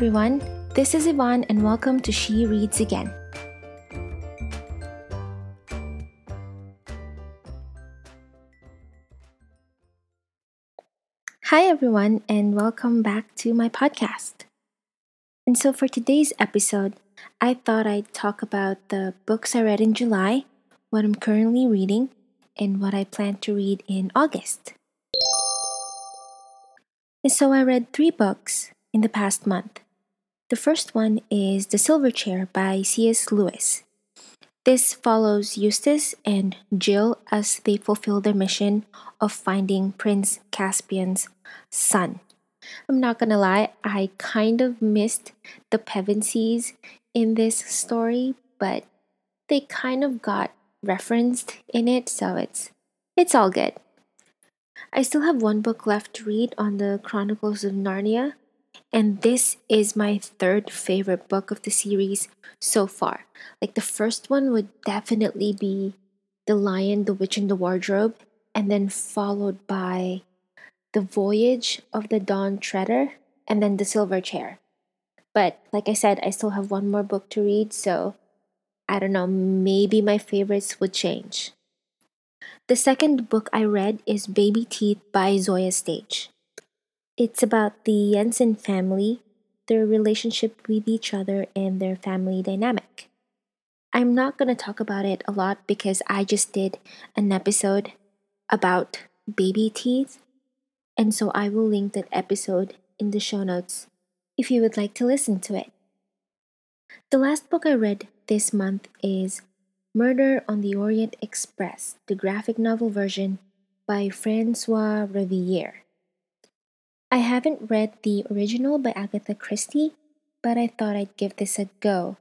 everyone. This is Yvonne, and welcome to She Reads Again. Hi, everyone, and welcome back to my podcast. And so, for today's episode, I thought I'd talk about the books I read in July, what I'm currently reading, and what I plan to read in August. And so, I read three books in the past month. The first one is The Silver Chair by C.S. Lewis. This follows Eustace and Jill as they fulfill their mission of finding Prince Caspian's son. I'm not gonna lie, I kind of missed the Pevensies in this story, but they kind of got referenced in it, so it's it's all good. I still have one book left to read on the Chronicles of Narnia, and this is my third favorite book of the series so far. Like the first one would definitely be The Lion, the Witch, and the Wardrobe, and then followed by The Voyage of the Dawn Treader, and then The Silver Chair. But like I said, I still have one more book to read, so I don't know, maybe my favorites would change. The second book I read is Baby Teeth by Zoje Stage. It's about the Jensen family, their relationship with each other, and their family dynamic. I'm not going to talk about it a lot because I just did an episode about baby teeth, and so I will link that episode in the show notes if you would like to listen to it. The last book I read this month is Murder on the Orient Express, the graphic novel version by Francois Rivière. I haven't read the original by Agatha Christie, but I thought I'd give this a go.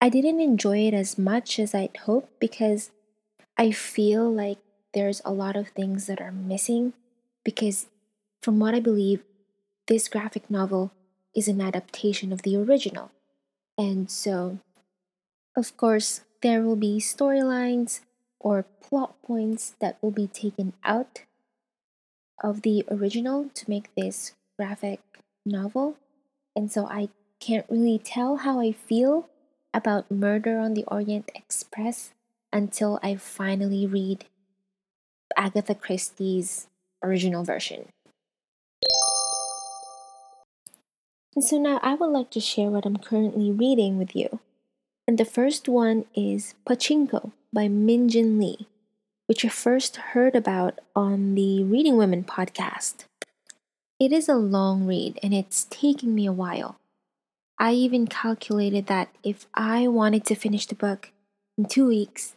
I didn't enjoy it as much as I'd hoped because I feel like there's a lot of things that are missing because from what I believe this graphic novel is an adaptation of the original. And so of course there will be storylines or plot points that will be taken out of the original to make this graphic novel. And so I can't really tell how I feel about Murder on the Orient Express until I finally read Agatha Christie's original version. And so now I would like to share what I'm currently reading with you. And the first one is Pachinko by Min Jin Lee which I first heard about on the Reading Women podcast. It is a long read and it's taking me a while. I even calculated that if I wanted to finish the book in two weeks,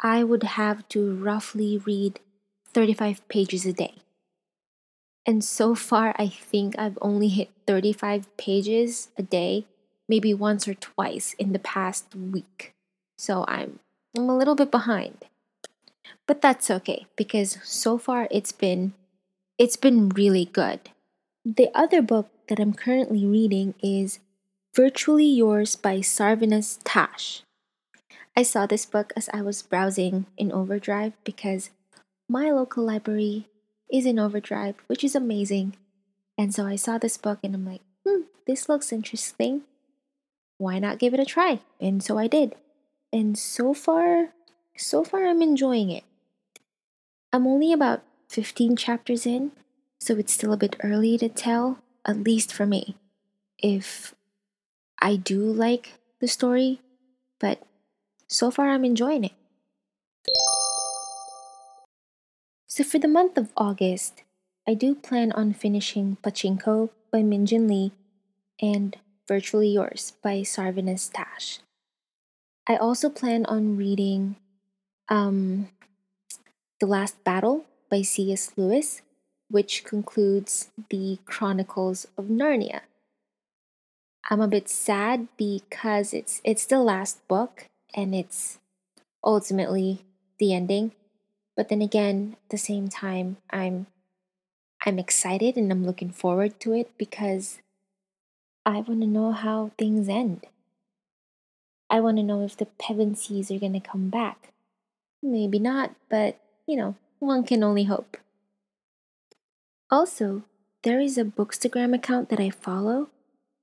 I would have to roughly read 35 pages a day. And so far, I think I've only hit 35 pages a day, maybe once or twice in the past week. So I'm, I'm a little bit behind. But that's okay because so far it's been it's been really good. The other book that I'm currently reading is Virtually Yours by Sarvenaz Tash. I saw this book as I was browsing in Overdrive because my local library is in Overdrive, which is amazing. And so I saw this book and I'm like, hmm, this looks interesting. Why not give it a try? And so I did. And so far, so far I'm enjoying it. I'm only about 15 chapters in, so it's still a bit early to tell, at least for me, if I do like the story, but so far I'm enjoying it. So for the month of August, I do plan on finishing Pachinko by Min Jin Lee and Virtually Yours by Sarvenaz Tash. I also plan on reading um, the Last Battle by C.S. Lewis, which concludes the Chronicles of Narnia. I'm a bit sad because it's it's the last book and it's ultimately the ending. But then again, at the same time, I'm I'm excited and I'm looking forward to it because I want to know how things end. I want to know if the Pevensies are going to come back. Maybe not, but you know, one can only hope. Also, there is a Bookstagram account that I follow,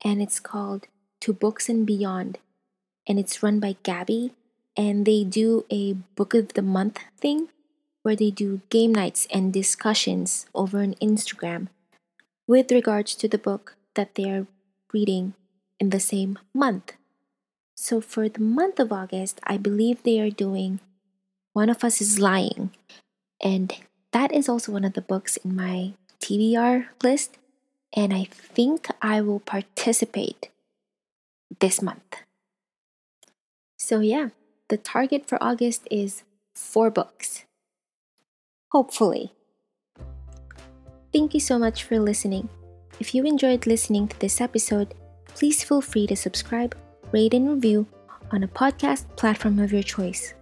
and it's called To Books and Beyond. And it's run by Gabby, and they do a book of the month thing where they do game nights and discussions over on Instagram with regards to the book that they are reading in the same month. So for the month of August, I believe they are doing One of Us is Lying. And that is also one of the books in my TBR list. And I think I will participate this month. So, yeah, the target for August is four books. Hopefully. Thank you so much for listening. If you enjoyed listening to this episode, please feel free to subscribe, rate, and review on a podcast platform of your choice.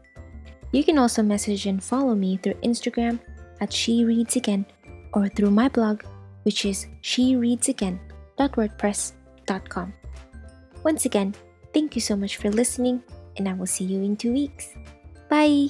You can also message and follow me through Instagram at She Reads Again or through my blog, which is shereadsagain.wordpress.com. Once again, thank you so much for listening, and I will see you in two weeks. Bye!